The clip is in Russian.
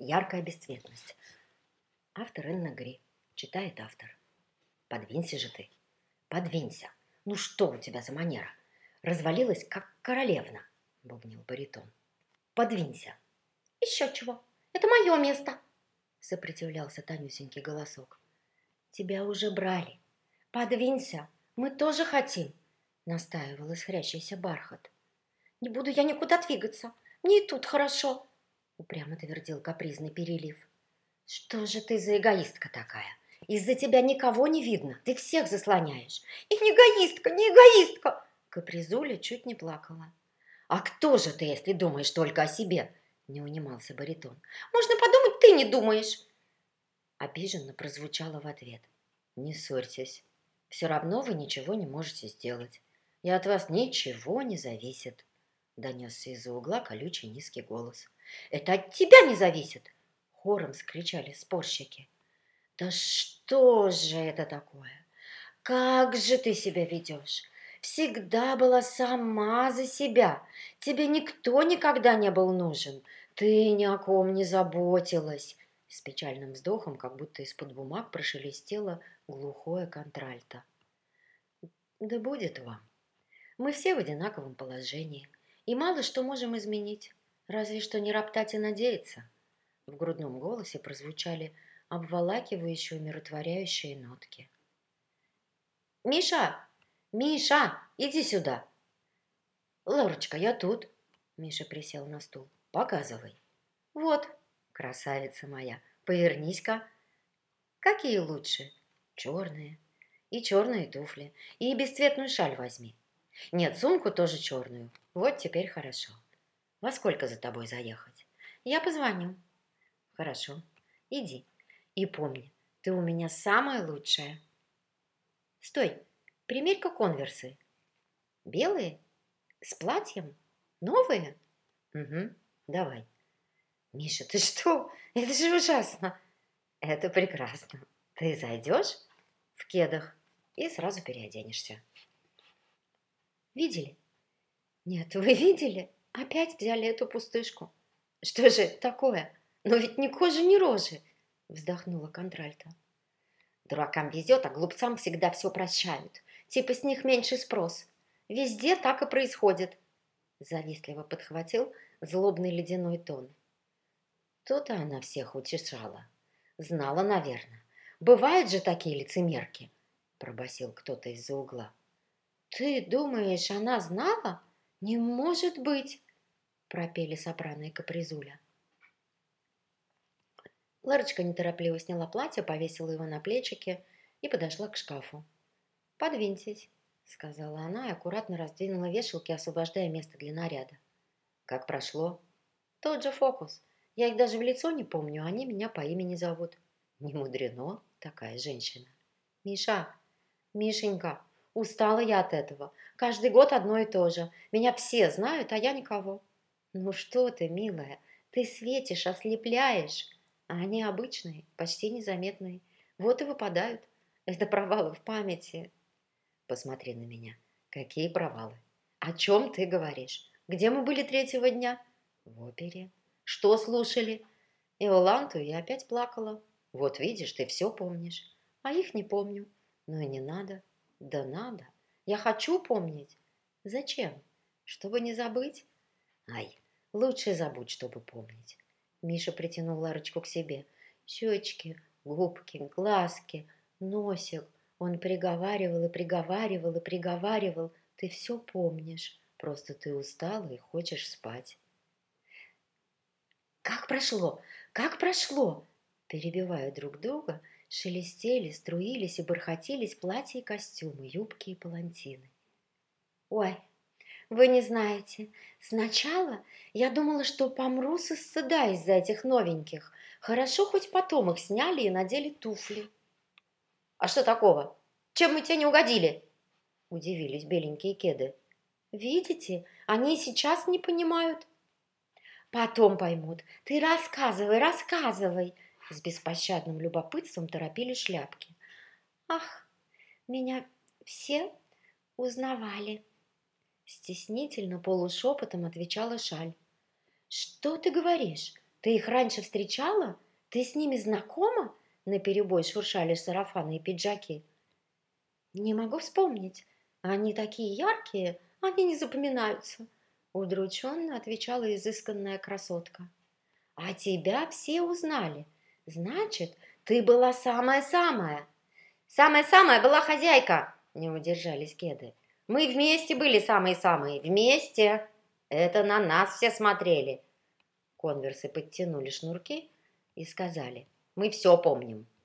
Яркая бесцветность. Автор Энна Гри. Читает автор. Подвинься же ты. Подвинься. Ну что у тебя за манера? Развалилась, как королевна, бубнил баритон. Подвинься. Еще чего? Это мое место, сопротивлялся тонюсенький голосок. Тебя уже брали. Подвинься, мы тоже хотим, настаивал исхрящийся бархат. Не буду я никуда двигаться, мне и тут хорошо, упрямо твердил капризный перелив. Что же ты за эгоистка такая? Из-за тебя никого не видно, ты всех заслоняешь. И не эгоистка, не эгоистка! Капризуля чуть не плакала. А кто же ты, если думаешь только о себе? Не унимался баритон. Можно подумать, ты не думаешь. Обиженно прозвучало в ответ. Не ссорьтесь. Все равно вы ничего не можете сделать. И от вас ничего не зависит. Донесся из-за угла колючий низкий голос. «Это от тебя не зависит!» Хором скричали спорщики. «Да что же это такое? Как же ты себя ведешь? Всегда была сама за себя. Тебе никто никогда не был нужен. Ты ни о ком не заботилась!» С печальным вздохом, как будто из-под бумаг прошелестело глухое контральто. «Да будет вам. Мы все в одинаковом положении. И мало что можем изменить, разве что не роптать и надеяться. В грудном голосе прозвучали обволакивающие, умиротворяющие нотки. «Миша! Миша! Иди сюда!» «Лорочка, я тут!» Миша присел на стул. «Показывай!» «Вот, красавица моя, повернись-ка!» «Какие лучше?» «Черные!» «И черные туфли, и бесцветную шаль возьми!» Нет, сумку тоже черную. Вот теперь хорошо. Во сколько за тобой заехать? Я позвоню. Хорошо. Иди. И помни, ты у меня самая лучшая. Стой, примерь-ка конверсы. Белые? С платьем? Новые? Угу, давай. Миша, ты что? Это же ужасно. Это прекрасно. Ты зайдешь в кедах и сразу переоденешься. Видели? Нет, вы видели? Опять взяли эту пустышку. Что же такое? Но ведь ни кожи, ни рожи, вздохнула контральта. Дуракам везет, а глупцам всегда все прощают. Типа с них меньше спрос. Везде так и происходит. Завистливо подхватил злобный ледяной тон. То-то она всех утешала. Знала, наверное. Бывают же такие лицемерки, пробасил кто-то из-за угла. «Ты думаешь, она знала? Не может быть!» Пропели сопрано и капризуля. Ларочка неторопливо сняла платье, повесила его на плечики и подошла к шкафу. «Подвиньтесь», — сказала она и аккуратно раздвинула вешалки, освобождая место для наряда. «Как прошло?» «Тот же фокус. Я их даже в лицо не помню, они меня по имени зовут». «Не мудрено, такая женщина». «Миша! Мишенька!» Устала я от этого. Каждый год одно и то же. Меня все знают, а я никого. Ну что ты, милая, ты светишь, ослепляешь. А они обычные, почти незаметные. Вот и выпадают. Это провалы в памяти. Посмотри на меня. Какие провалы? О чем ты говоришь? Где мы были третьего дня? В опере. Что слушали? Иоланту я опять плакала. Вот видишь, ты все помнишь. А их не помню. Ну и не надо. Да надо. Я хочу помнить. Зачем? Чтобы не забыть? Ай, лучше забудь, чтобы помнить. Миша притянул Ларочку к себе. Щечки, губки, глазки, носик. Он приговаривал и приговаривал и приговаривал. Ты все помнишь. Просто ты устала и хочешь спать. «Как прошло? Как прошло?» Перебивая друг друга, шелестели, струились и бархатились платья и костюмы, юбки и палантины. Ой, вы не знаете, сначала я думала, что помру со стыда из-за этих новеньких. Хорошо, хоть потом их сняли и надели туфли. А что такого? Чем мы тебе не угодили? Удивились беленькие кеды. Видите, они сейчас не понимают. Потом поймут. Ты рассказывай, рассказывай, с беспощадным любопытством торопили шляпки. «Ах, меня все узнавали!» Стеснительно, полушепотом отвечала Шаль. «Что ты говоришь? Ты их раньше встречала? Ты с ними знакома?» Наперебой шуршали сарафаны и пиджаки. «Не могу вспомнить. Они такие яркие, они не запоминаются», удрученно отвечала изысканная красотка. «А тебя все узнали. Значит, ты была самая-самая». «Самая-самая была хозяйка!» не удержались кеды. «Мы вместе были самые-самые, вместе!» Это на нас все смотрели. Конверсы подтянули шнурки и сказали, мы все помним.